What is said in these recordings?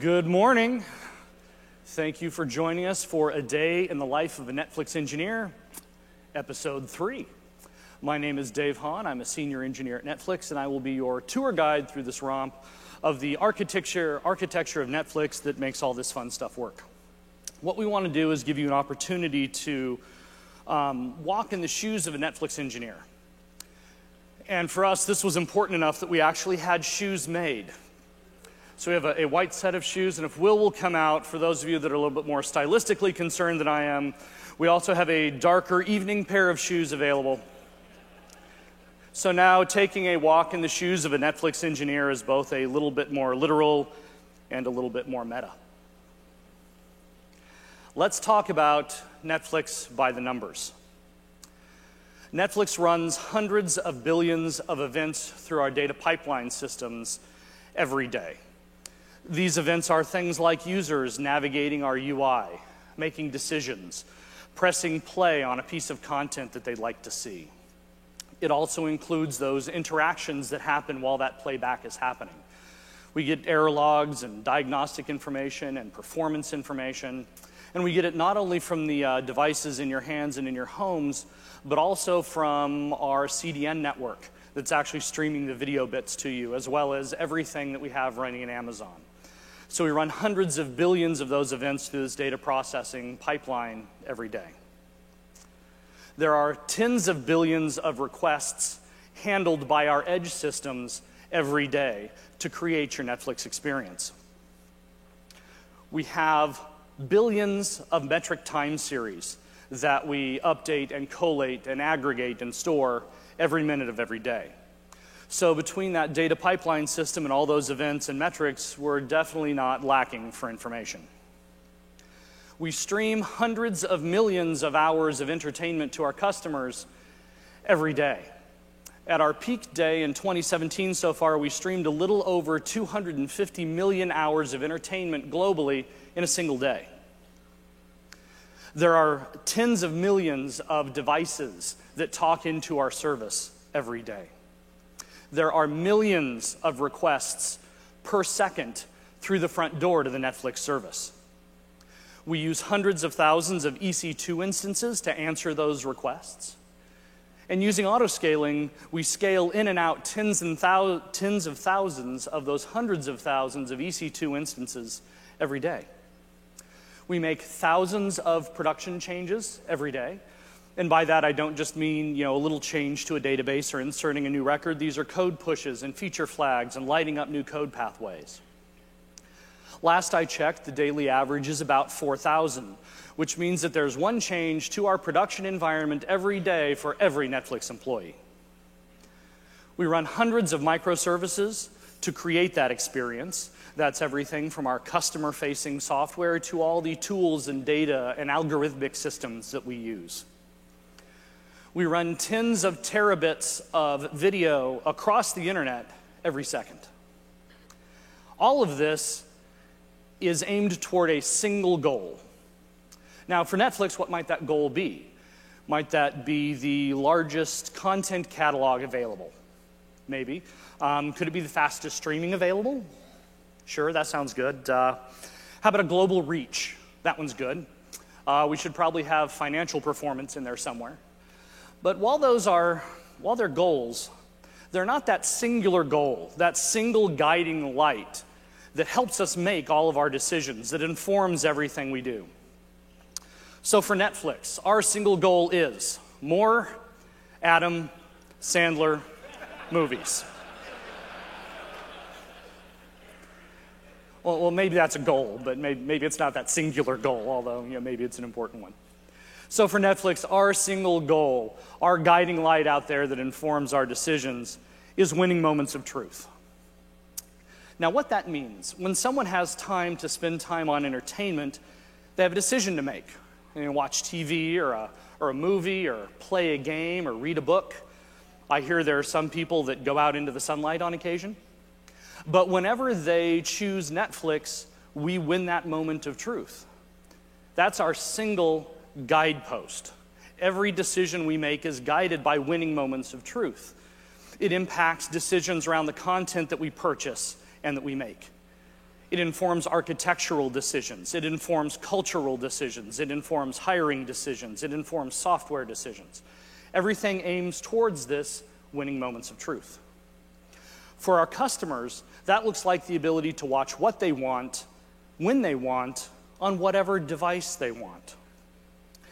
Good morning. Thank you for joining us for A Day in the Life of a Netflix Engineer, Episode 3. My name is Dave Hahn. I'm a senior engineer at Netflix, and I will be your tour guide through this romp of the architecture, architecture of Netflix that makes all this fun stuff work. What we want to do is give you an opportunity to um, walk in the shoes of a Netflix engineer. And for us, this was important enough that we actually had shoes made. So we have a, a, white set of shoes, and if Will will come out, for those of you that are a little bit more stylistically concerned than I am, we also have a darker evening pair of shoes available. So now taking a walk in the shoes of a Netflix engineer is both a little bit more literal and a little bit more meta. Let's talk about Netflix by the numbers. Netflix runs hundreds of billions of events through our data pipeline systems every day. These events are things like users navigating our UI, making decisions, pressing play on a piece of content that they'd like to see. It also includes those interactions that happen while that playback is happening. We get error logs and diagnostic information and performance information, and we get it not only from the uh, devices in your hands and in your homes, but also from our CDN network that's actually streaming the video bits to you, as well as everything that we have running in Amazon. So we run hundreds of billions of those events through this data processing pipeline every day. There are tens of billions of requests handled by our edge systems every day to create your Netflix experience. We have billions of metric time series that we update and collate and aggregate and store every minute of every day. So, between that data pipeline system and all those events and metrics, we're definitely not lacking for information. We stream hundreds of millions of hours of entertainment to our customers every day. At our peak day in 2017 so far, we streamed a little over 250 million hours of entertainment globally in a single day. There are tens of millions of devices that talk into our service every day there are millions of requests per second through the front door to the Netflix service. We use hundreds of thousands of EC2 instances to answer those requests. And using autoscaling, we scale in and out tens, and thou- tens of thousands of those hundreds of thousands of EC2 instances every day. We make thousands of production changes every day and by that, I don't just mean you know, a little change to a database or inserting a new record. These are code pushes and feature flags and lighting up new code pathways. Last I checked, the daily average is about 4,000, which means that there's one change to our production environment every day for every Netflix employee. We run hundreds of microservices to create that experience. That's everything from our customer facing software to all the tools and data and algorithmic systems that we use. We run tens of terabits of video across the internet every second. All of this is aimed toward a single goal. Now, for Netflix, what might that goal be? Might that be the largest content catalog available? Maybe. Um, could it be the fastest streaming available? Sure, that sounds good. Uh, how about a global reach? That one's good. Uh, we should probably have financial performance in there somewhere. But while those are, while they're goals, they're not that singular goal, that single guiding light that helps us make all of our decisions, that informs everything we do. So for Netflix, our single goal is more Adam Sandler movies. Well, maybe that's a goal, but maybe, maybe it's not that singular goal, although you know, maybe it's an important one. So for Netflix, our single goal, our guiding light out there that informs our decisions, is winning moments of truth. Now, what that means, when someone has time to spend time on entertainment, they have a decision to make. You watch TV or a, or a movie or play a game or read a book. I hear there are some people that go out into the sunlight on occasion. But whenever they choose Netflix, we win that moment of truth. That's our single guidepost. Every decision we make is guided by winning moments of truth. It impacts decisions around the content that we purchase and that we make. It informs architectural decisions. It informs cultural decisions. It informs hiring decisions. It informs software decisions. Everything aims towards this winning moments of truth. For our customers, that looks like the ability to watch what they want, when they want, on whatever device they want.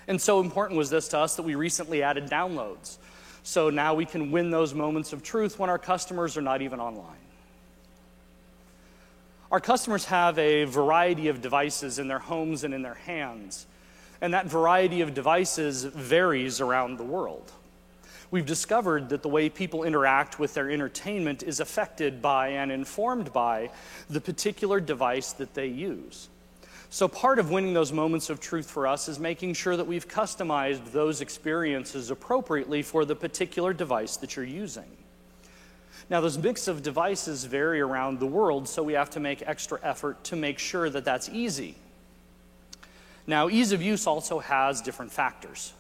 And so important was this to us that we recently added downloads. So now we can win those moments of truth when our customers are not even online. Our customers have a variety of devices in their homes and in their hands, and that variety of devices varies around the world. We've discovered that the way people interact with their entertainment is affected by and informed by the particular device that they use. So, part of winning those moments of truth for us is making sure that we've customized those experiences appropriately for the particular device that you're using. Now, those mix of devices vary around the world, so we have to make extra effort to make sure that that's easy. Now, ease of use also has different factors.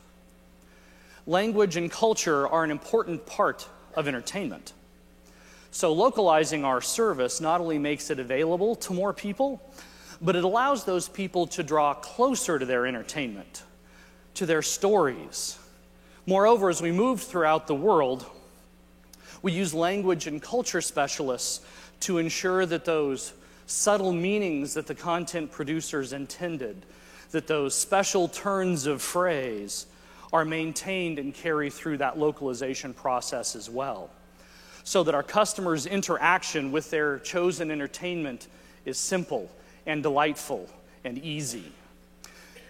Language and culture are an important part of entertainment. So, localizing our service not only makes it available to more people, but it allows those people to draw closer to their entertainment, to their stories. Moreover, as we move throughout the world, we use language and culture specialists to ensure that those subtle meanings that the content producers intended, that those special turns of phrase are maintained and carry through that localization process as well. So that our customers' interaction with their chosen entertainment is simple and delightful and easy.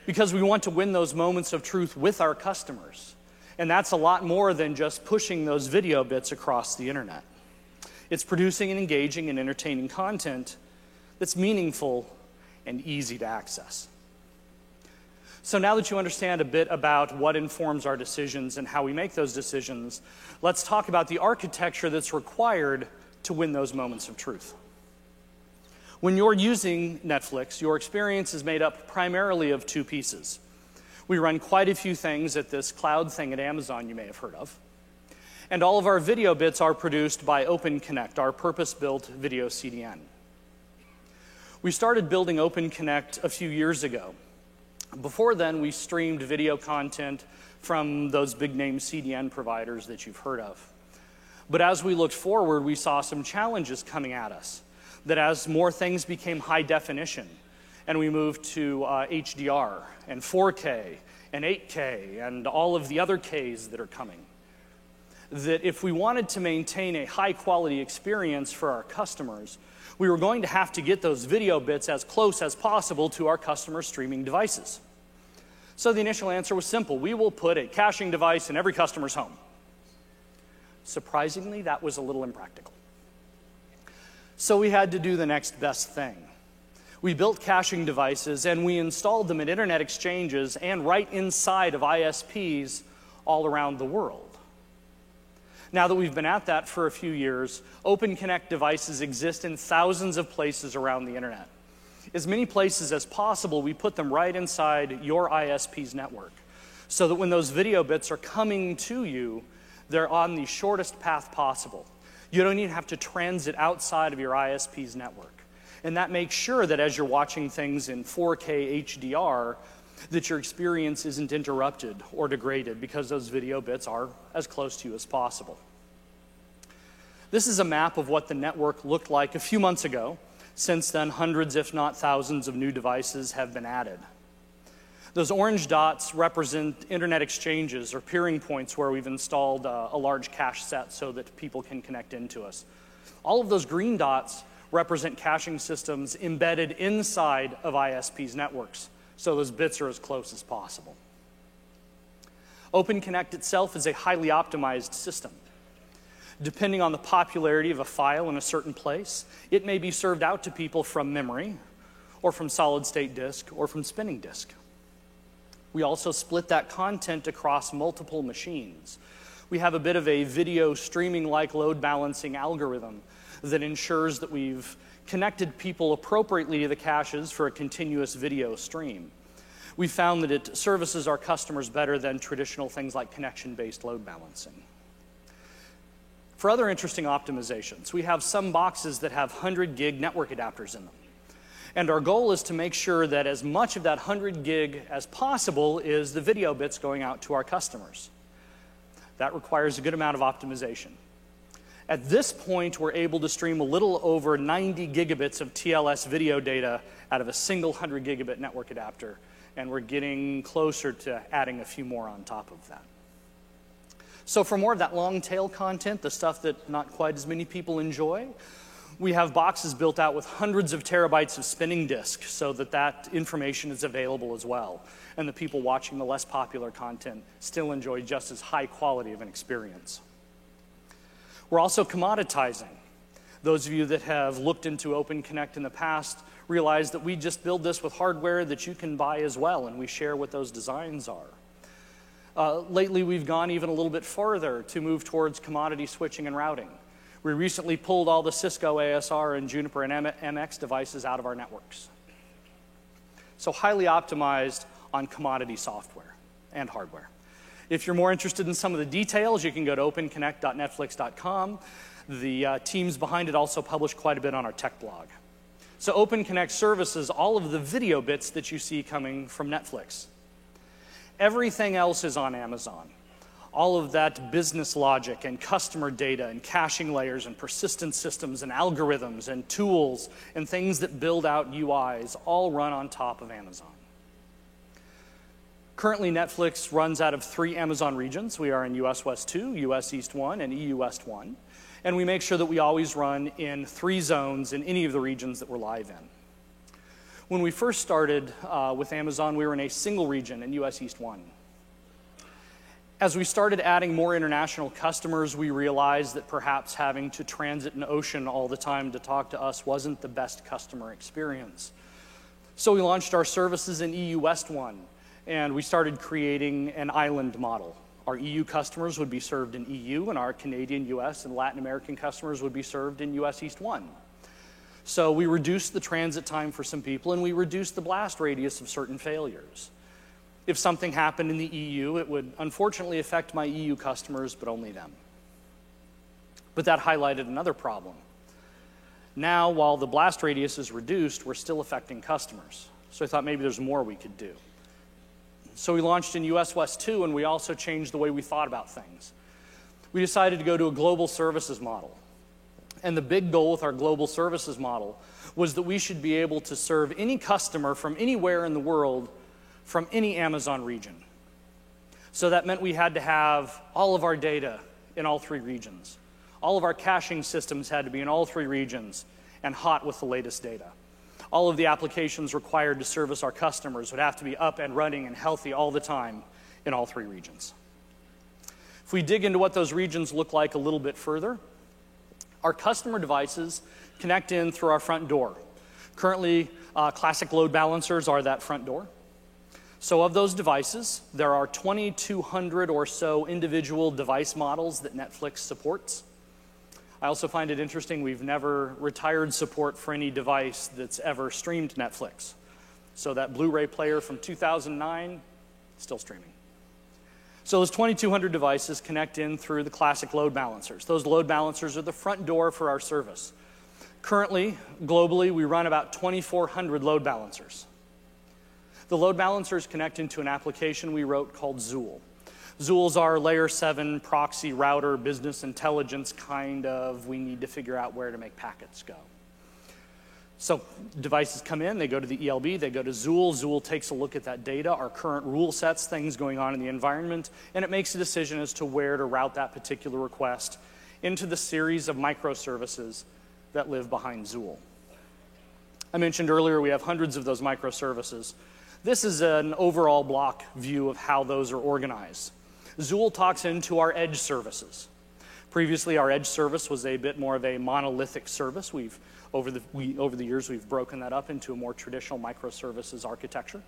Because we want to win those moments of truth with our customers. And that's a lot more than just pushing those video bits across the internet. It's producing and engaging and entertaining content that's meaningful and easy to access. So, now that you understand a bit about what informs our decisions and how we make those decisions, let's talk about the architecture that's required to win those moments of truth. When you're using Netflix, your experience is made up primarily of two pieces we run quite a few things at this cloud thing at Amazon you may have heard of. And all of our video bits are produced by OpenConnect, our purpose built video CDN. We started building OpenConnect a few years ago. Before then, we streamed video content from those big name CDN providers that you've heard of. But as we looked forward, we saw some challenges coming at us. That as more things became high definition, and we moved to uh, HDR and 4K and 8K and all of the other Ks that are coming. That if we wanted to maintain a high quality experience for our customers, we were going to have to get those video bits as close as possible to our customers' streaming devices. So the initial answer was simple we will put a caching device in every customer's home. Surprisingly, that was a little impractical. So we had to do the next best thing we built caching devices and we installed them at internet exchanges and right inside of ISPs all around the world. Now that we've been at that for a few years, Open Connect devices exist in thousands of places around the internet. As many places as possible, we put them right inside your ISP's network so that when those video bits are coming to you, they're on the shortest path possible. You don't even have to transit outside of your ISP's network. And that makes sure that as you're watching things in 4K HDR, that your experience isn't interrupted or degraded because those video bits are as close to you as possible. This is a map of what the network looked like a few months ago. Since then, hundreds, if not thousands, of new devices have been added. Those orange dots represent internet exchanges or peering points where we've installed a, a large cache set so that people can connect into us. All of those green dots represent caching systems embedded inside of ISP's networks, so those bits are as close as possible. OpenConnect itself is a highly optimized system. Depending on the popularity of a file in a certain place, it may be served out to people from memory, or from solid state disk, or from spinning disk. We also split that content across multiple machines. We have a bit of a video streaming like load balancing algorithm that ensures that we've connected people appropriately to the caches for a continuous video stream. We found that it services our customers better than traditional things like connection based load balancing. For other interesting optimizations, we have some boxes that have 100 gig network adapters in them. And our goal is to make sure that as much of that 100 gig as possible is the video bits going out to our customers. That requires a good amount of optimization. At this point, we're able to stream a little over 90 gigabits of TLS video data out of a single 100 gigabit network adapter, and we're getting closer to adding a few more on top of that. So, for more of that long tail content, the stuff that not quite as many people enjoy, we have boxes built out with hundreds of terabytes of spinning disk so that that information is available as well. And the people watching the less popular content still enjoy just as high quality of an experience. We're also commoditizing. Those of you that have looked into Open Connect in the past realize that we just build this with hardware that you can buy as well, and we share what those designs are. Uh, lately, we've gone even a little bit further to move towards commodity switching and routing. We recently pulled all the Cisco ASR and Juniper and MX devices out of our networks. So, highly optimized on commodity software and hardware. If you're more interested in some of the details, you can go to openconnect.netflix.com. The uh, teams behind it also publish quite a bit on our tech blog. So, Open Connect services all of the video bits that you see coming from Netflix. Everything else is on Amazon. All of that business logic and customer data and caching layers and persistent systems and algorithms and tools and things that build out UIs all run on top of Amazon. Currently, Netflix runs out of three Amazon regions. We are in US West 2, US East 1, and EU West 1. And we make sure that we always run in three zones in any of the regions that we're live in. When we first started uh, with Amazon, we were in a single region in US East 1. As we started adding more international customers, we realized that perhaps having to transit an ocean all the time to talk to us wasn't the best customer experience. So we launched our services in EU West 1 and we started creating an island model. Our EU customers would be served in EU, and our Canadian, US, and Latin American customers would be served in US East 1. So we reduced the transit time for some people, and we reduced the blast radius of certain failures. If something happened in the EU, it would unfortunately affect my EU customers, but only them. But that highlighted another problem. Now, while the blast radius is reduced, we're still affecting customers. So I thought maybe there's more we could do. So we launched in US West 2, and we also changed the way we thought about things. We decided to go to a global services model. And the big goal with our global services model was that we should be able to serve any customer from anywhere in the world from any Amazon region. So that meant we had to have all of our data in all three regions. All of our caching systems had to be in all three regions and hot with the latest data all of the applications required to service our customers would have to be up and running and healthy all the time in all three regions. If we dig into what those regions look like a little bit further, our customer devices connect in through our front door. Currently, uh, classic load balancers are that front door. So, of those devices, there are 2,200 or so individual device models that Netflix supports. I also find it interesting we've never retired support for any device that's ever streamed Netflix. So that Blu ray player from 2009, still streaming. So those 2,200 devices connect in through the classic load balancers. Those load balancers are the front door for our service. Currently, globally, we run about 2,400 load balancers. The load balancers connect into an application we wrote called Zuul. Zuul's our layer 7 proxy router business intelligence kind of, we need to figure out where to make packets go. So devices come in, they go to the ELB, they go to Zuul. Zuul takes a look at that data, our current rule sets, things going on in the environment, and it makes a decision as to where to route that particular request into the series of microservices that live behind Zuul. I mentioned earlier we have hundreds of those microservices. This is an overall block view of how those are organized. Zuul talks into our edge services. Previously, our edge service was a bit more of a monolithic service. We've, over the, we, over the years, we've broken that up into a more traditional microservices architecture.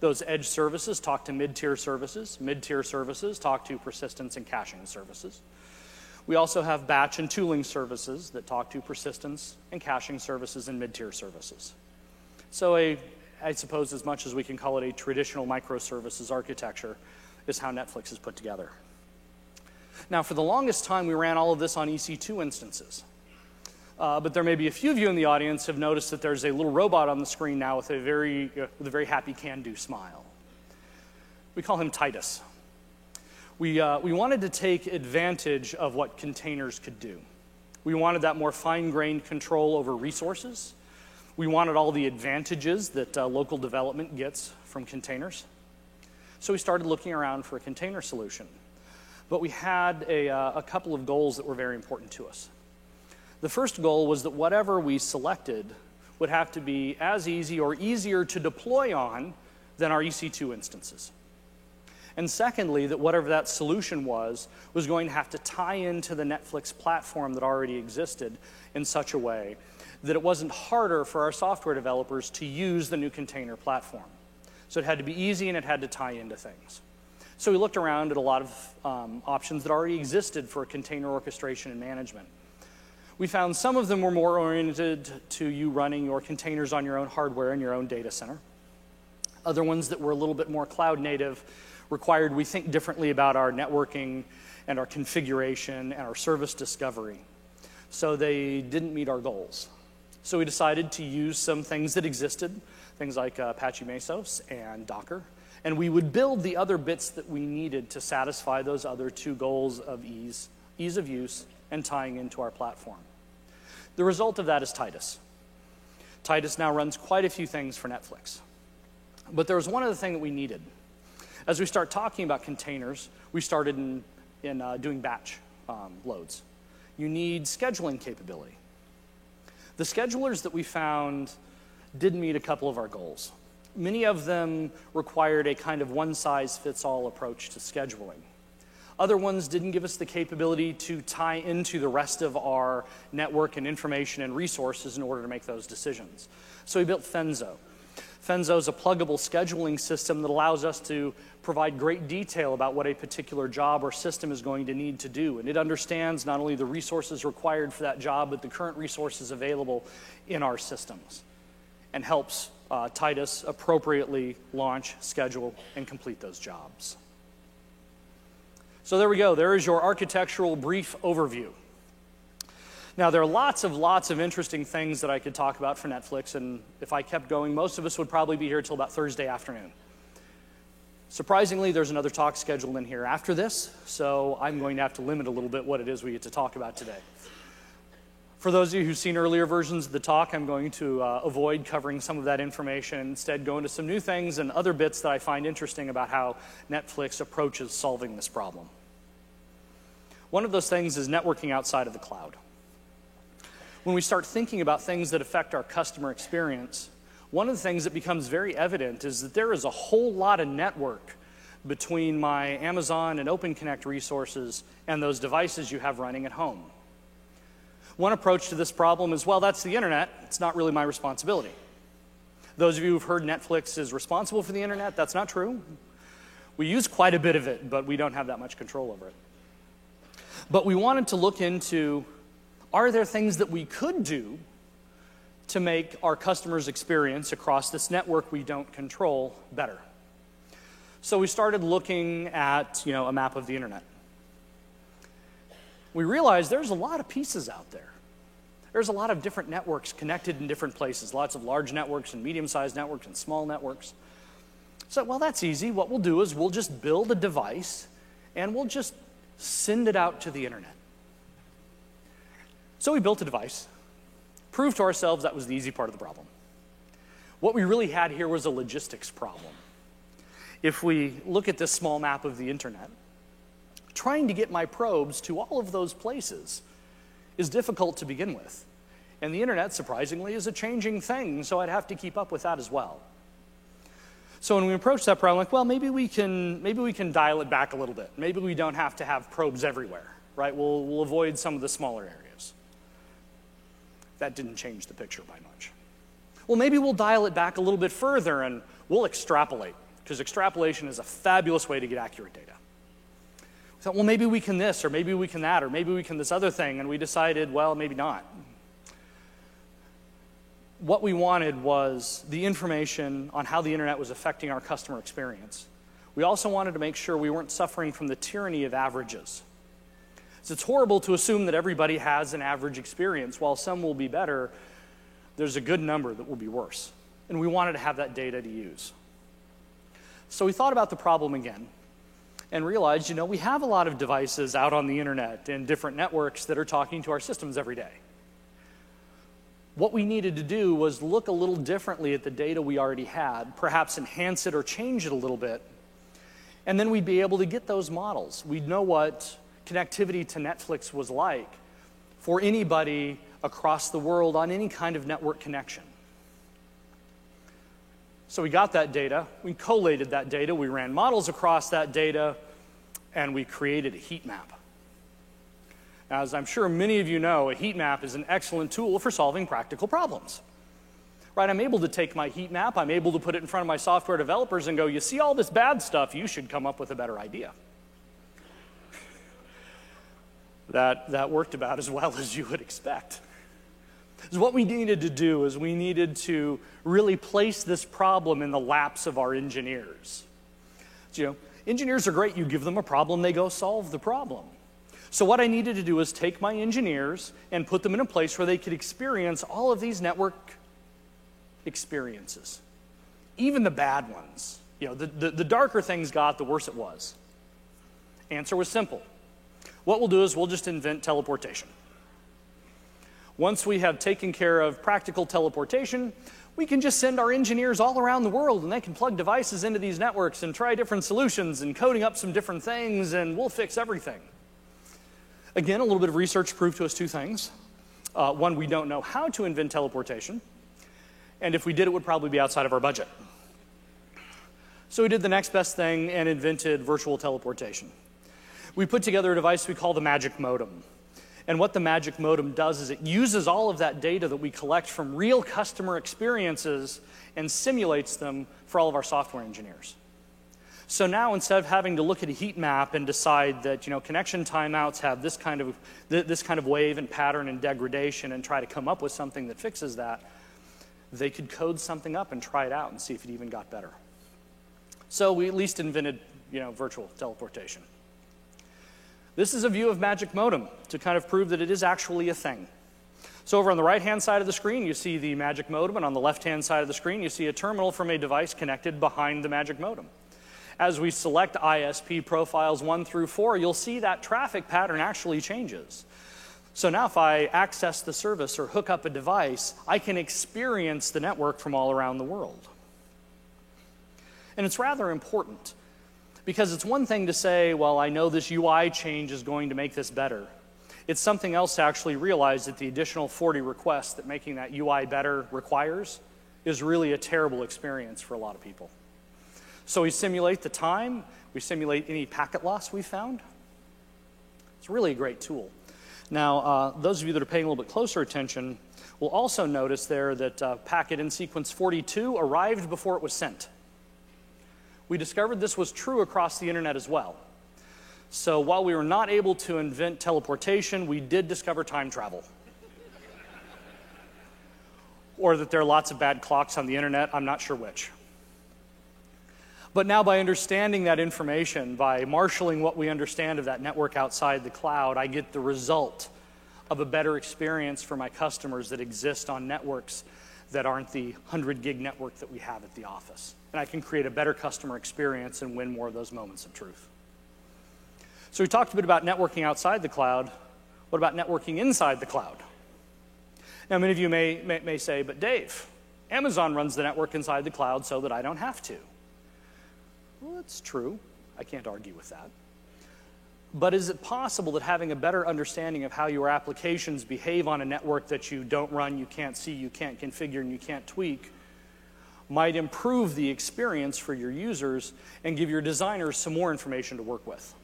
Those edge services talk to mid tier services. Mid tier services talk to persistence and caching services. We also have batch and tooling services that talk to persistence and caching services and mid tier services. So, a, I suppose, as much as we can call it a traditional microservices architecture, is how Netflix is put together. Now, for the longest time, we ran all of this on EC2 instances. Uh, but there may be a few of you in the audience have noticed that there's a little robot on the screen now with a very, uh, with a very happy can-do smile. We call him Titus. We, uh, we wanted to take advantage of what containers could do. We wanted that more fine-grained control over resources. We wanted all the advantages that uh, local development gets from containers. So we started looking around for a container solution. But we had a, uh, a couple of goals that were very important to us. The first goal was that whatever we selected would have to be as easy or easier to deploy on than our EC2 instances. And secondly, that whatever that solution was, was going to have to tie into the Netflix platform that already existed in such a way that it wasn't harder for our software developers to use the new container platform. So it had to be easy and it had to tie into things. So we looked around at a lot of um, options that already existed for container orchestration and management. We found some of them were more oriented to you running your containers on your own hardware in your own data center. Other ones that were a little bit more cloud native required we think differently about our networking and our configuration and our service discovery. So they didn't meet our goals. So we decided to use some things that existed, things like uh, Apache Mesos and Docker, and we would build the other bits that we needed to satisfy those other two goals of ease, ease of use, and tying into our platform. The result of that is Titus. Titus now runs quite a few things for Netflix. But there was one other thing that we needed. As we start talking about containers, we started in, in uh, doing batch um, loads. You need scheduling capability. The schedulers that we found did meet a couple of our goals. Many of them required a kind of one size fits all approach to scheduling. Other ones didn't give us the capability to tie into the rest of our network and information and resources in order to make those decisions. So we built Fenzo. Fenzo is a pluggable scheduling system that allows us to provide great detail about what a particular job or system is going to need to do. And it understands not only the resources required for that job, but the current resources available in our systems and helps uh, Titus appropriately launch, schedule, and complete those jobs. So there we go. There is your architectural brief overview. Now, there are lots of lots of interesting things that I could talk about for Netflix, and if I kept going, most of us would probably be here till about Thursday afternoon. Surprisingly, there's another talk scheduled in here after this, so I'm going to have to limit a little bit what it is we get to talk about today. For those of you who've seen earlier versions of the talk, I'm going to uh, avoid covering some of that information and instead go into some new things and other bits that I find interesting about how Netflix approaches solving this problem. One of those things is networking outside of the cloud. When we start thinking about things that affect our customer experience, one of the things that becomes very evident is that there is a whole lot of network between my Amazon and OpenConnect resources and those devices you have running at home. One approach to this problem is well, that's the internet, it's not really my responsibility. Those of you who've heard Netflix is responsible for the internet, that's not true. We use quite a bit of it, but we don't have that much control over it. But we wanted to look into are there things that we could do to make our customers' experience across this network we don't control better? So we started looking at you know, a map of the internet. We realized there's a lot of pieces out there. There's a lot of different networks connected in different places, lots of large networks and medium sized networks and small networks. So, well, that's easy. What we'll do is we'll just build a device and we'll just send it out to the internet. So we built a device, proved to ourselves that was the easy part of the problem. What we really had here was a logistics problem. If we look at this small map of the internet, trying to get my probes to all of those places is difficult to begin with. And the internet, surprisingly, is a changing thing, so I'd have to keep up with that as well. So when we approached that problem, like, well, maybe we can maybe we can dial it back a little bit. Maybe we don't have to have probes everywhere, right? We'll, we'll avoid some of the smaller areas. That didn't change the picture by much. Well, maybe we'll dial it back a little bit further and we'll extrapolate, because extrapolation is a fabulous way to get accurate data. We thought, well, maybe we can this, or maybe we can that, or maybe we can this other thing, and we decided, well, maybe not what we wanted was the information on how the internet was affecting our customer experience. We also wanted to make sure we weren't suffering from the tyranny of averages. It's horrible to assume that everybody has an average experience. While some will be better, there's a good number that will be worse. And we wanted to have that data to use. So we thought about the problem again and realized, you know, we have a lot of devices out on the internet and different networks that are talking to our systems every day. What we needed to do was look a little differently at the data we already had, perhaps enhance it or change it a little bit, and then we'd be able to get those models. We'd know what connectivity to Netflix was like for anybody across the world on any kind of network connection. So we got that data, we collated that data, we ran models across that data, and we created a heat map. As I'm sure many of you know, a heat map is an excellent tool for solving practical problems. Right, I'm able to take my heat map, I'm able to put it in front of my software developers and go, you see all this bad stuff, you should come up with a better idea. That, that worked about as well as you would expect. So what we needed to do is we needed to really place this problem in the laps of our engineers. So, you know, engineers are great. You give them a problem, they go solve the problem. So what I needed to do was take my engineers and put them in a place where they could experience all of these network experiences, even the bad ones. You know, the, the, the darker things got, the worse it was. Answer was simple. What we'll do is we'll just invent teleportation. Once we have taken care of practical teleportation, we can just send our engineers all around the world and they can plug devices into these networks and try different solutions and coding up some different things and we'll fix everything. Again, a little bit of research proved to us two things. Uh, one, we don't know how to invent teleportation, and if we did, it would probably be outside of our budget. So we did the next best thing and invented virtual teleportation. We put together a device we call the Magic Modem. And what the Magic Modem does is it uses all of that data that we collect from real customer experiences and simulates them for all of our software engineers. So now instead of having to look at a heat map and decide that you know connection timeouts have this kind of this kind of wave and pattern and degradation and try to come up with something that fixes that, they could code something up and try it out and see if it even got better. So we at least invented you know virtual teleportation. This is a view of Magic Modem to kind of prove that it is actually a thing. So over on the right-hand side of the screen, you see the Magic Modem, and on the left-hand side of the screen, you see a terminal from a device connected behind the Magic Modem. As we select ISP profiles 1 through 4, you'll see that traffic pattern actually changes. So now if I access the service or hook up a device, I can experience the network from all around the world. And it's rather important because it's one thing to say, well, I know this UI change is going to make this better. It's something else to actually realize that the additional 40 requests that making that UI better requires is really a terrible experience for a lot of people. So we simulate the time, we simulate any packet loss we found. It's really a great tool. Now, uh, those of you that are paying a little bit closer attention will also notice there that uh, packet in sequence 42 arrived before it was sent we discovered this was true across the internet as well. So while we were not able to invent teleportation, we did discover time travel. or that there are lots of bad clocks on the internet, I'm not sure which. But now, by understanding that information, by marshaling what we understand of that network outside the cloud, I get the result of a better experience for my customers that exist on networks that aren't the 100 gig network that we have at the office and I can create a better customer experience and win more of those moments of truth. So we talked a bit about networking outside the cloud. What about networking inside the cloud? Now, many of you may, may, may say, but Dave, Amazon runs the network inside the cloud so that I don't have to. Well, that's true. I can't argue with that. But is it possible that having a better understanding of how your applications behave on a network that you don't run, you can't see, you can't configure, and you can't tweak might improve the experience for your users and give your designers some more information to work with.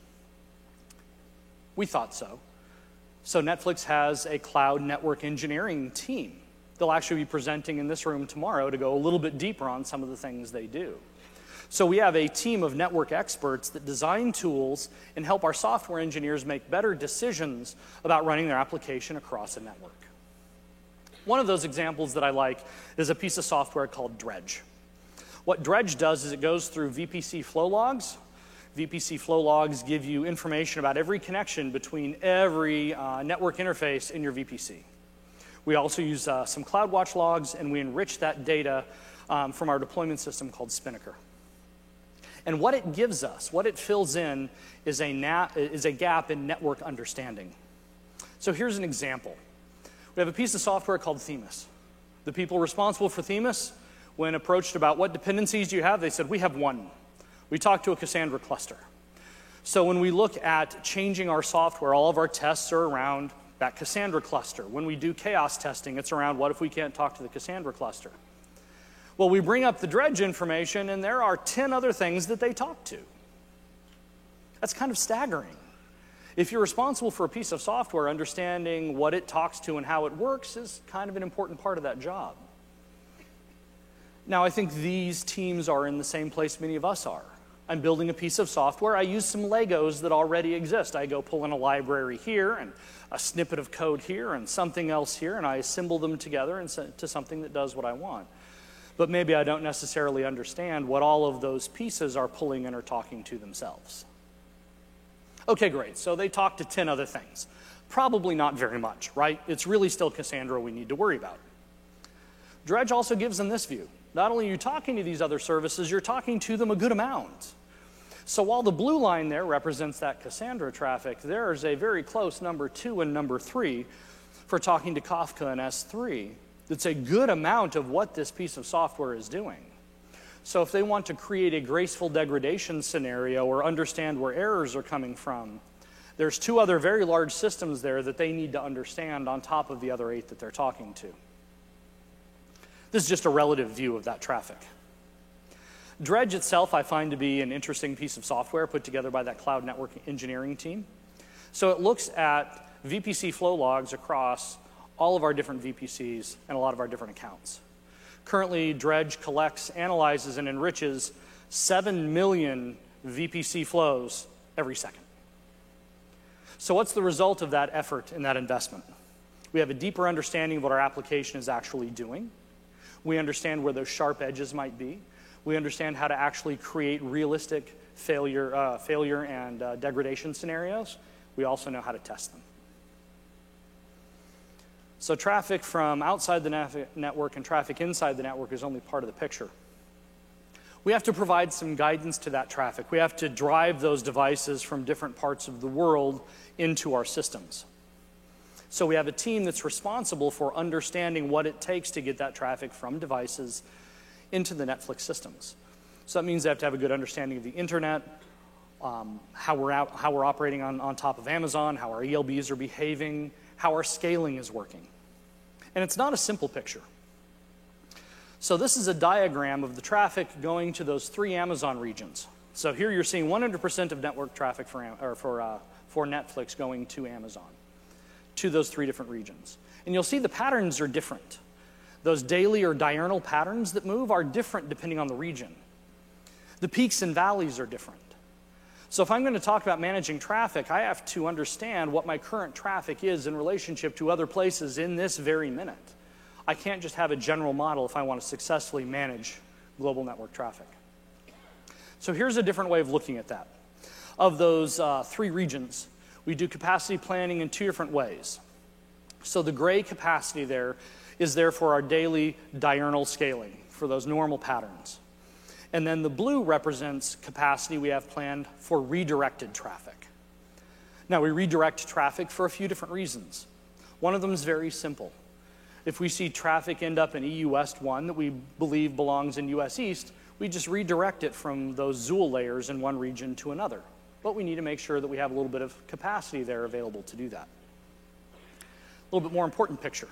We thought so. So, Netflix has a cloud network engineering team. They'll actually be presenting in this room tomorrow to go a little bit deeper on some of the things they do. So, we have a team of network experts that design tools and help our software engineers make better decisions about running their application across a network. One of those examples that I like is a piece of software called Dredge. What Dredge does is it goes through VPC flow logs, VPC flow logs give you information about every connection between every uh, network interface in your VPC. We also use uh, some CloudWatch logs, and we enrich that data um, from our deployment system called Spinnaker. And what it gives us, what it fills in, is a, is a gap in network understanding. So here's an example. We have a piece of software called Themis. The people responsible for Themis, when approached about what dependencies do you have, they said, We have one. We talked to a Cassandra cluster. So when we look at changing our software, all of our tests are around that Cassandra cluster. When we do chaos testing, it's around what if we can't talk to the Cassandra cluster? Well, we bring up the dredge information, and there are 10 other things that they talk to. That's kind of staggering. If you're responsible for a piece of software, understanding what it talks to and how it works is kind of an important part of that job. Now, I think these teams are in the same place many of us are. I'm building a piece of software. I use some Legos that already exist. I go pull in a library here and a snippet of code here and something else here, and I assemble them together into something that does what I want. But maybe I don't necessarily understand what all of those pieces are pulling in or talking to themselves. Okay, great. So they talk to 10 other things. Probably not very much, right? It's really still Cassandra we need to worry about. Dredge also gives them this view. Not only are you talking to these other services, you're talking to them a good amount. So while the blue line there represents that Cassandra traffic, there's a very close number two and number three for talking to Kafka and S3. That's a good amount of what this piece of software is doing. So if they want to create a graceful degradation scenario or understand where errors are coming from, there's two other very large systems there that they need to understand on top of the other eight that they're talking to. This is just a relative view of that traffic. Dredge itself, I find to be an interesting piece of software put together by that cloud network engineering team. So it looks at VPC flow logs across all of our different VPCs and a lot of our different accounts. Currently, Dredge collects, analyzes, and enriches 7 million VPC flows every second. So, what's the result of that effort and that investment? We have a deeper understanding of what our application is actually doing. We understand where those sharp edges might be. We understand how to actually create realistic failure, uh, failure and uh, degradation scenarios. We also know how to test them. So, traffic from outside the network and traffic inside the network is only part of the picture. We have to provide some guidance to that traffic. We have to drive those devices from different parts of the world into our systems. So we have a team that's responsible for understanding what it takes to get that traffic from devices into the Netflix systems. So that means they have to have a good understanding of the internet, um, how, we're out, how we're operating on, on top of Amazon, how our ELBs are behaving, how our scaling is working. And it's not a simple picture. So this is a diagram of the traffic going to those three Amazon regions. So here you're seeing 100% of network traffic for, or for, uh, for Netflix going to Amazon to those three different regions. And you'll see the patterns are different. Those daily or diurnal patterns that move are different depending on the region. The peaks and valleys are different. So, if I'm going to talk about managing traffic, I have to understand what my current traffic is in relationship to other places in this very minute. I can't just have a general model if I want to successfully manage global network traffic. So, here's a different way of looking at that. Of those uh, three regions, we do capacity planning in two different ways. So the gray capacity there is there for our daily diurnal scaling, for those normal patterns. And then the blue represents capacity we have planned for redirected traffic. Now, we redirect traffic for a few different reasons. One of them is very simple. If we see traffic end up in EU West 1 that we believe belongs in US East, we just redirect it from those Zuul layers in one region to another but we need to make sure that we have a little bit of capacity there available to do that. A little bit more important picture.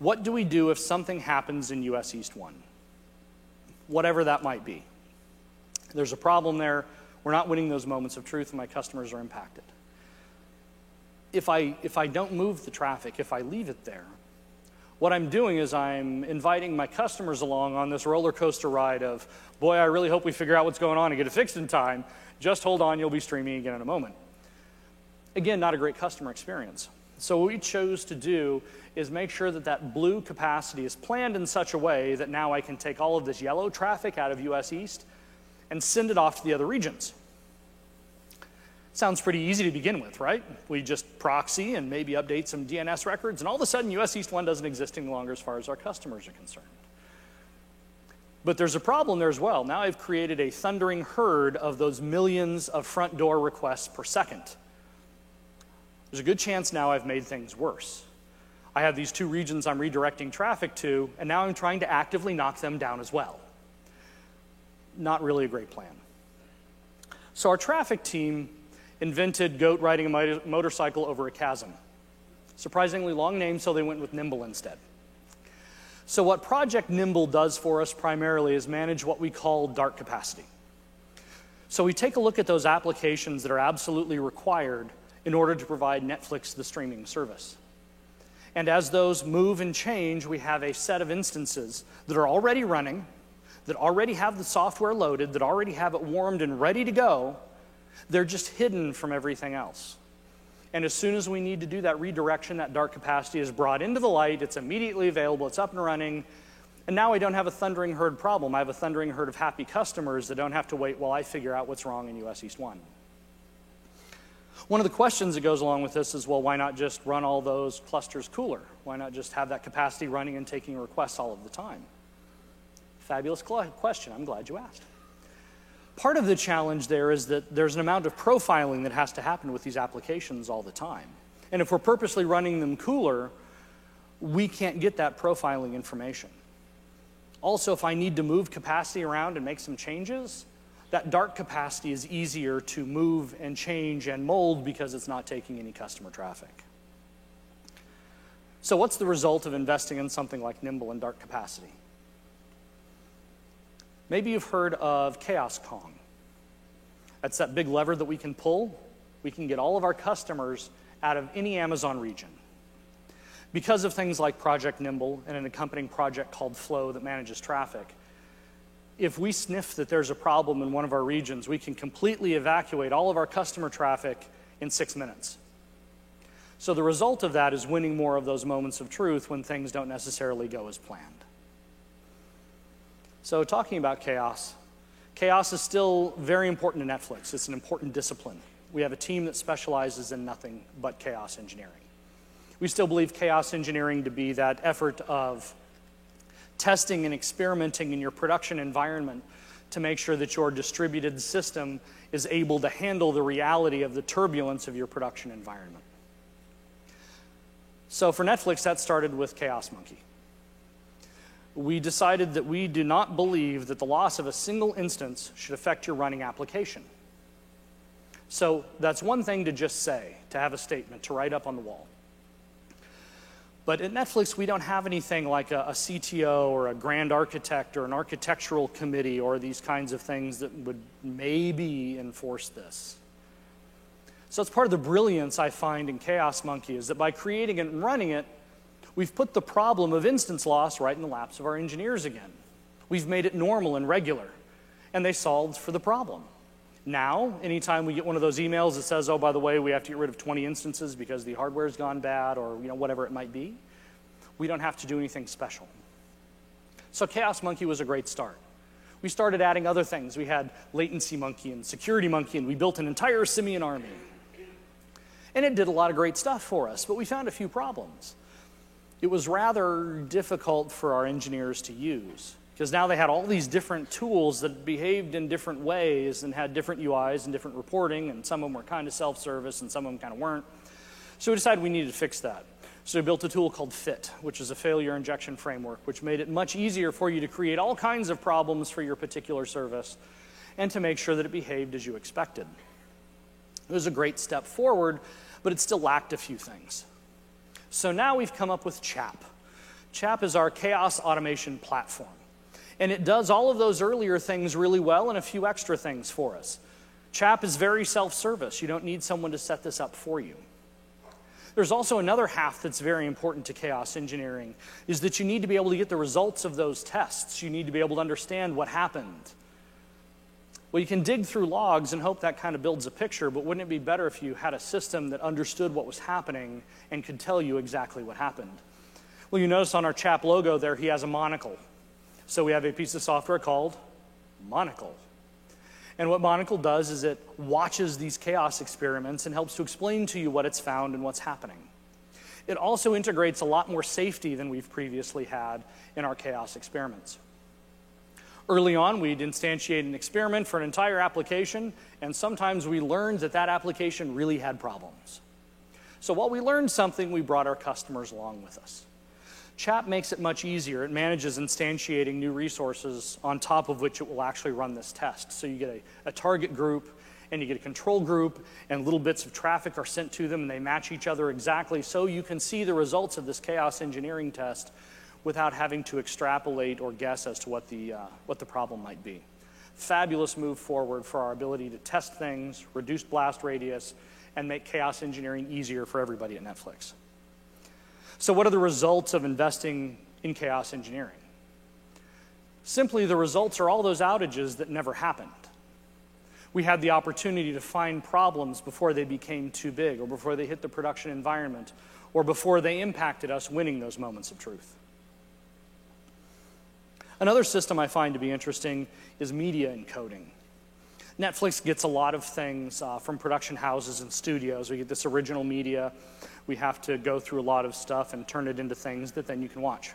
What do we do if something happens in US East 1? Whatever that might be. There's a problem there. We're not winning those moments of truth, and my customers are impacted. If I, if I don't move the traffic, if I leave it there, what I'm doing is I'm inviting my customers along on this roller coaster ride of, boy, I really hope we figure out what's going on and get it fixed in time. Just hold on, you'll be streaming again in a moment. Again, not a great customer experience. So, what we chose to do is make sure that that blue capacity is planned in such a way that now I can take all of this yellow traffic out of US East and send it off to the other regions. Sounds pretty easy to begin with, right? We just proxy and maybe update some DNS records, and all of a sudden, US East 1 doesn't exist any longer as far as our customers are concerned. But there's a problem there as well. Now I've created a thundering herd of those millions of front door requests per second. There's a good chance now I've made things worse. I have these two regions I'm redirecting traffic to, and now I'm trying to actively knock them down as well. Not really a great plan. So our traffic team invented goat riding a motorcycle over a chasm. Surprisingly long name, so they went with Nimble instead. So, what Project Nimble does for us primarily is manage what we call dark capacity. So, we take a look at those applications that are absolutely required in order to provide Netflix the streaming service. And as those move and change, we have a set of instances that are already running, that already have the software loaded, that already have it warmed and ready to go. They're just hidden from everything else. And as soon as we need to do that redirection, that dark capacity is brought into the light, it's immediately available, it's up and running. And now I don't have a thundering herd problem. I have a thundering herd of happy customers that don't have to wait while I figure out what's wrong in US East 1. One of the questions that goes along with this is well, why not just run all those clusters cooler? Why not just have that capacity running and taking requests all of the time? Fabulous question. I'm glad you asked. Part of the challenge there is that there's an amount of profiling that has to happen with these applications all the time. And if we're purposely running them cooler, we can't get that profiling information. Also, if I need to move capacity around and make some changes, that dark capacity is easier to move and change and mold because it's not taking any customer traffic. So, what's the result of investing in something like Nimble and dark capacity? Maybe you've heard of Chaos Kong. That's that big lever that we can pull. We can get all of our customers out of any Amazon region. Because of things like Project Nimble and an accompanying project called Flow that manages traffic, if we sniff that there's a problem in one of our regions, we can completely evacuate all of our customer traffic in six minutes. So the result of that is winning more of those moments of truth when things don't necessarily go as planned. So, talking about chaos, chaos is still very important to Netflix. It's an important discipline. We have a team that specializes in nothing but chaos engineering. We still believe chaos engineering to be that effort of testing and experimenting in your production environment to make sure that your distributed system is able to handle the reality of the turbulence of your production environment. So for Netflix, that started with Chaos Monkey. We decided that we do not believe that the loss of a single instance should affect your running application. So that's one thing to just say, to have a statement, to write up on the wall. But at Netflix, we don't have anything like a, a, CTO or a grand architect or an architectural committee or these kinds of things that would maybe enforce this. So it's part of the brilliance I find in Chaos Monkey is that by creating it and running it, we've put the problem of instance loss right in the laps of our engineers again. We've made it normal and regular, and they solved for the problem. Now, anytime we get one of those emails that says, oh, by the way, we have to get rid of 20 instances because the hardware's gone bad or you know, whatever it might be, we don't have to do anything special. So Chaos Monkey was a great start. We started adding other things. We had Latency Monkey and Security Monkey, and we built an entire simian army. And it did a lot of great stuff for us, but we found a few problems. It was rather difficult for our engineers to use because now they had all these different tools that behaved in different ways and had different UIs and different reporting, and some of them were kind of self service and some of them kind of weren't. So we decided we needed to fix that. So we built a tool called FIT, which is a failure injection framework, which made it much easier for you to create all kinds of problems for your particular service and to make sure that it behaved as you expected. It was a great step forward, but it still lacked a few things. So now we've come up with CHAP. CHAP is our chaos automation platform. And it does all of those earlier things really well and a few extra things for us. CHAP is very self service. You don't need someone to set this up for you. There's also another half that's very important to chaos engineering is that you need to be able to get the results of those tests. You need to be able to understand what happened. Well, you can dig through logs and hope that kind of builds a picture, but wouldn't it be better if you had a system that understood what was happening and could tell you exactly what happened? Well, you notice on our CHAP logo there, he has a monocle. So we have a piece of software called Monocle. And what Monocle does is it watches these chaos experiments and helps to explain to you what it's found and what's happening. It also integrates a lot more safety than we've previously had in our chaos experiments. Early on, we'd instantiate an experiment for an entire application, and sometimes we learned that that application really had problems. So while we learned something, we brought our customers along with us. CHAP makes it much easier. It manages instantiating new resources on top of which it will actually run this test. So you get a, a, target group and you get a control group, and little bits of traffic are sent to them and they match each other exactly so you can see the results of this chaos engineering test without having to extrapolate or guess as to what the, uh, what the problem might be. Fabulous move forward for our ability to test things, reduce blast radius, and make chaos engineering easier for everybody at Netflix. So, what are the results of investing in chaos engineering? Simply, the results are all those outages that never happened. We had the opportunity to find problems before they became too big, or before they hit the production environment, or before they impacted us winning those moments of truth. Another system I find to be interesting is media encoding. Netflix gets a lot of things uh, from production houses and studios. We get this original media. We have to go through a lot of stuff and turn it into things that then you can watch.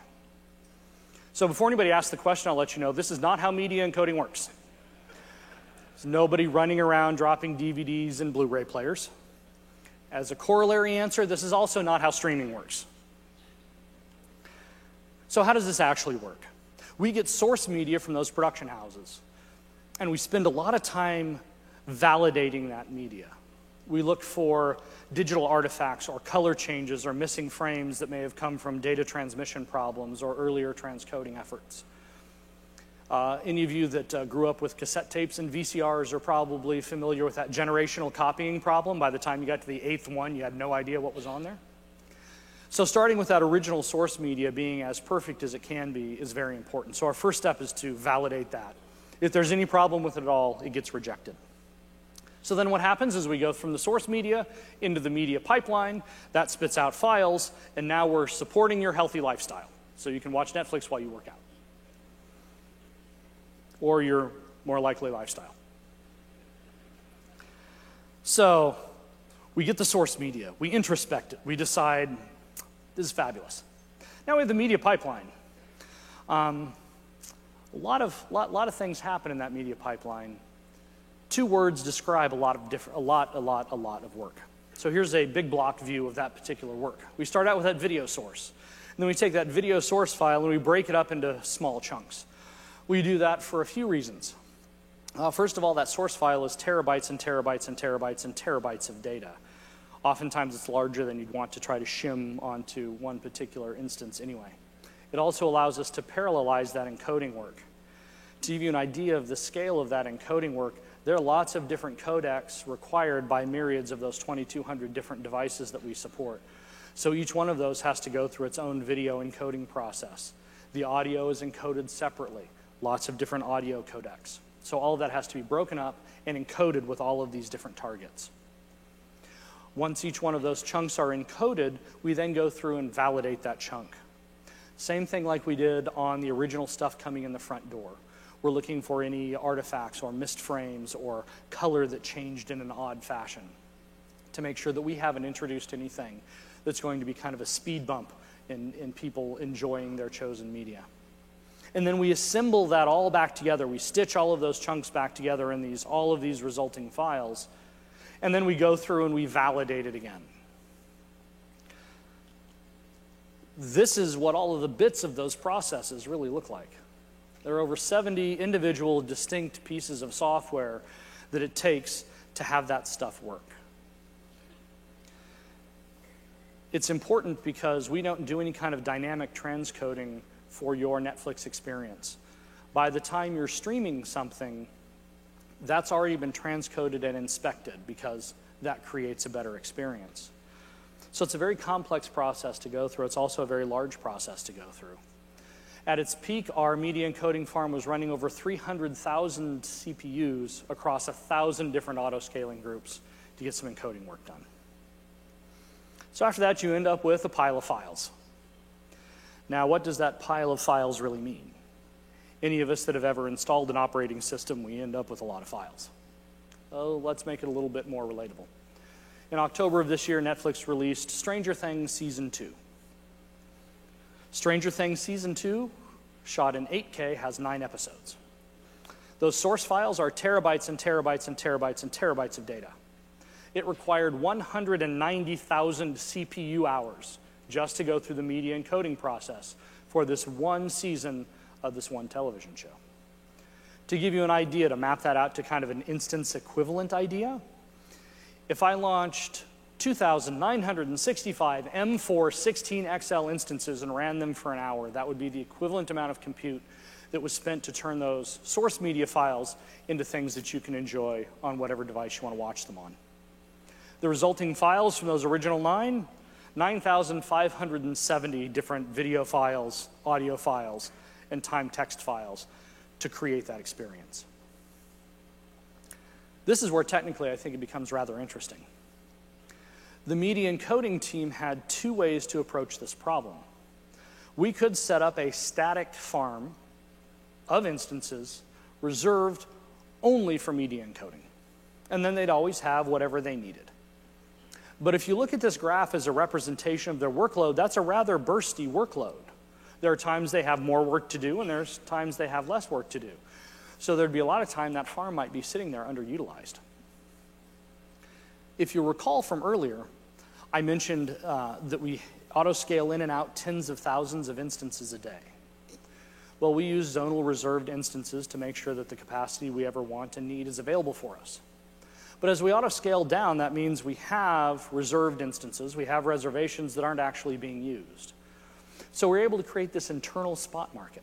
So before anybody asks the question, I'll let you know this is not how media encoding works. There's nobody running around dropping DVDs and Blu ray players. As a corollary answer, this is also not how streaming works. So, how does this actually work? We get source media from those production houses, and we spend a lot of time validating that media. We look for digital artifacts or color changes or missing frames that may have come from data transmission problems or earlier transcoding efforts. Uh, any of you that uh, grew up with cassette tapes and VCRs are probably familiar with that generational copying problem. By the time you got to the eighth one, you had no idea what was on there. So, starting with that original source media being as perfect as it can be is very important. So, our first step is to validate that. If there's any problem with it at all, it gets rejected. So, then what happens is we go from the source media into the media pipeline, that spits out files, and now we're supporting your healthy lifestyle. So, you can watch Netflix while you work out, or your more likely lifestyle. So, we get the source media, we introspect it, we decide this is fabulous. Now we have the media pipeline. Um, a lot of, lot, lot of things happen in that media pipeline. Two words describe a lot of different, a lot, a lot, a lot of work. So here's a big block view of that particular work. We start out with that video source. And then we take that video source file and we break it up into small chunks. We do that for a few reasons. Uh, first of all, that source file is terabytes and terabytes and terabytes and terabytes of data. Oftentimes it's larger than you'd want to try to shim onto one particular instance anyway. It also allows us to parallelize that encoding work. To give you an idea of the scale of that encoding work, there are lots of different codecs required by myriads of those 2,200 different devices that we support. So each one of those has to go through its own video encoding process. The audio is encoded separately, lots of different audio codecs. So all of that has to be broken up and encoded with all of these different targets. Once each one of those chunks are encoded, we then go through and validate that chunk. Same thing like we did on the original stuff coming in the front door. We're looking for any artifacts or missed frames or color that changed in an odd fashion to make sure that we haven't introduced anything that's going to be kind of a speed bump in, in people enjoying their chosen media. And then we assemble that all back together. We stitch all of those chunks back together in these, all of these resulting files and then we go through and we validate it again. This is what all of the bits of those processes really look like. There are over 70 individual distinct pieces of software that it takes to have that stuff work. It's important because we don't do any kind of dynamic transcoding for your Netflix experience. By the time you're streaming something, that's already been transcoded and inspected because that creates a better experience. So it's a very complex process to go through. It's also a very large process to go through. At its peak, our media encoding farm was running over 300,000 CPUs across 1,000 different auto-scaling groups to get some encoding work done. So after that, you end up with a pile of files. Now, what does that pile of files really mean? Any of us that have ever installed an operating system, we end up with a lot of files. Oh, let's make it a little bit more relatable. In October of this year, Netflix released Stranger Things Season 2. Stranger Things Season 2, shot in 8K, has nine episodes. Those source files are terabytes and terabytes and terabytes and terabytes of data. It required 190,000 CPU hours just to go through the media encoding process for this one season of this one television show. To give you an idea, to map that out to kind of an instance equivalent idea, if I launched 2,965 M4 16XL instances and ran them for an hour, that would be the equivalent amount of compute that was spent to turn those source media files into things that you can enjoy on whatever device you want to watch them on. The resulting files from those original nine 9,570 different video files, audio files, and time text files to create that experience. This is where technically I think it becomes rather interesting. The media encoding team had two ways to approach this problem. We could set up a static farm of instances reserved only for media encoding, and then they'd always have whatever they needed. But if you look at this graph as a representation of their workload, that's a rather bursty workload. There are times they have more work to do, and there's times they have less work to do. So there'd be a lot of time that farm might be sitting there underutilized. If you recall from earlier, I mentioned uh, that we auto scale in and out tens of thousands of instances a day. Well, we use zonal reserved instances to make sure that the capacity we ever want and need is available for us. But as we auto scale down, that means we have reserved instances, we have reservations that aren't actually being used. So we're able to create this internal spot market.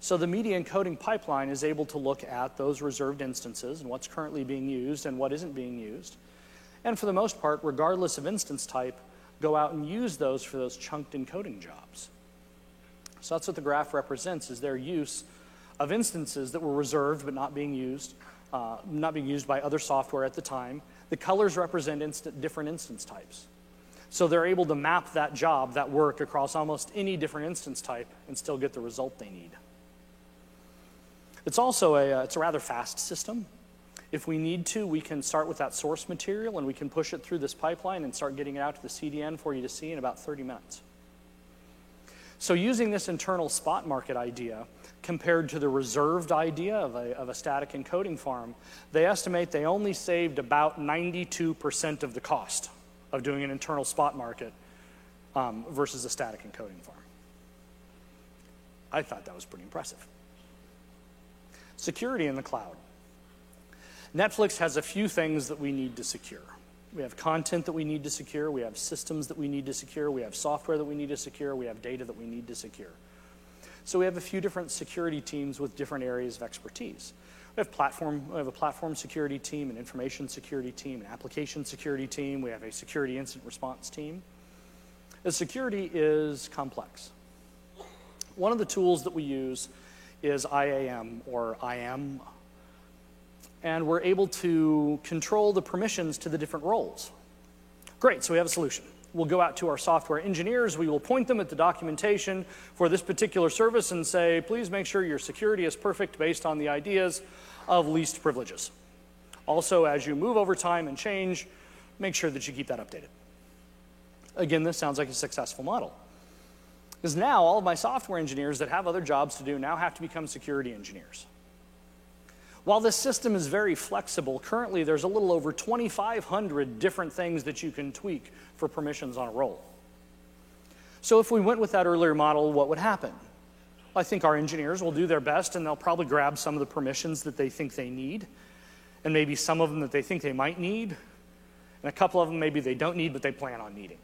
So the media encoding pipeline is able to look at those reserved instances and what's currently being used and what isn't being used. And for the most part, regardless of instance type, go out and use those for those chunked encoding jobs. So that's what the graph represents, is their use of instances that were reserved but not being used, uh, not being used by other software at the time. The colors represent instant, different instance types. So they're able to map that job, that work, across almost any different instance type and still get the result they need. It's also a, uh, it's a rather fast system. If we need to, we can start with that source material and we can push it through this pipeline and start getting it out to the CDN for you to see in about 30 minutes. So using this internal spot market idea compared to the reserved idea of a, of a static encoding farm, they estimate they only saved about 92% of the cost of doing an internal spot market um, versus a static encoding farm. I thought that was pretty impressive. Security in the cloud. Netflix has a few things that we need to secure. We have content that we need to secure, we have systems that we need to secure, we have software that we need to secure, we have data that we need to secure. So we have a few different security teams with different areas of expertise. We have, platform, we have a platform security team, an information security team, an application security team, we have a security incident response team. The security is complex. One of the tools that we use is IAM or IAM, and we're able to control the permissions to the different roles. Great, so we have a solution. We'll go out to our software engineers, we will point them at the documentation for this particular service and say, please make sure your security is perfect based on the ideas of least privileges. Also, as you move over time and change, make sure that you keep that updated. Again, this sounds like a successful model. Because now all of my software engineers that have other jobs to do now have to become security engineers. While this system is very flexible, currently there's a little over 2,500 different things that you can tweak for permissions on a role. So if we went with that earlier model, what would happen? I think our engineers will do their best and they'll probably grab some of the permissions that they think they need, and maybe some of them that they think they might need, and a couple of them maybe they don't need but they plan on needing.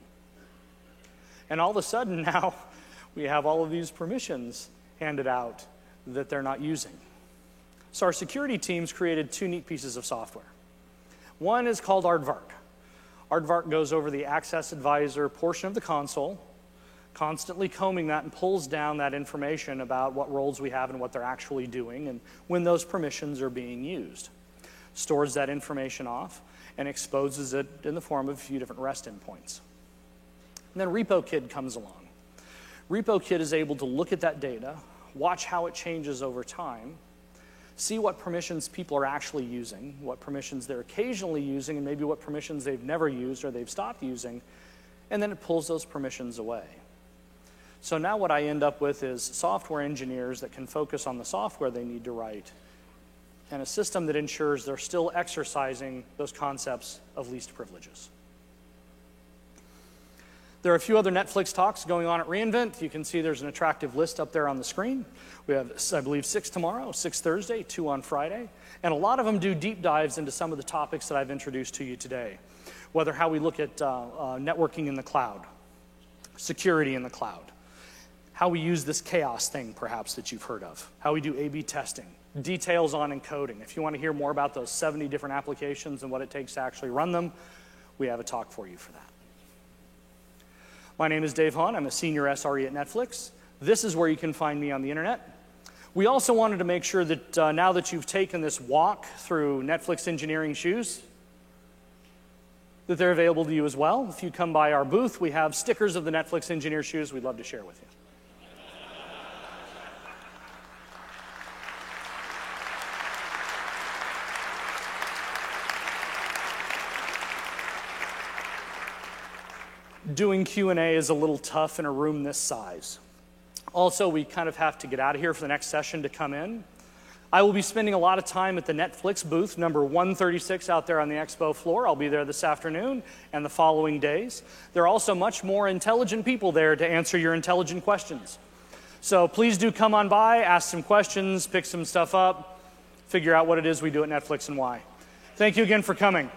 And all of a sudden now, we have all of these permissions handed out that they're not using. So our security teams created two neat pieces of software. One is called Aardvark. Aardvark goes over the Access Advisor portion of the console, constantly combing that and pulls down that information about what roles we have and what they're actually doing and when those permissions are being used. Stores that information off and exposes it in the form of a few different REST endpoints. And then RepoKid comes along. RepoKid is able to look at that data, watch how it changes over time, see what permissions people are actually using, what permissions they're occasionally using, and maybe what permissions they've never used or they've stopped using, and then it pulls those permissions away. So now what I end up with is software engineers that can focus on the software they need to write and a system that ensures they're still exercising those concepts of least privileges. There are a few other Netflix talks going on at reInvent. You can see there's an attractive list up there on the screen. We have, I believe, six tomorrow, six Thursday, two on Friday. And a lot of them do deep dives into some of the topics that I've introduced to you today, whether how we look at uh, uh, networking in the cloud, security in the cloud, how we use this chaos thing, perhaps, that you've heard of, how we do A B testing, details on encoding. If you want to hear more about those 70 different applications and what it takes to actually run them, we have a talk for you for that. My name is Dave Hahn. I'm a senior SRE at Netflix. This is where you can find me on the internet. We also wanted to make sure that uh, now that you've taken this walk through Netflix engineering shoes, that they're available to you as well. If you come by our booth, we have stickers of the Netflix engineer shoes we'd love to share with you. Doing Q&A is a little tough in a room this size. Also, we kind of have to get out of here for the next session to come in. I will be spending a lot of time at the Netflix booth, number 136 out there on the expo floor. I'll be there this afternoon and the following days. There are also much more intelligent people there to answer your intelligent questions. So please do come on by, ask some questions, pick some stuff up, figure out what it is we do at Netflix and why. Thank you again for coming.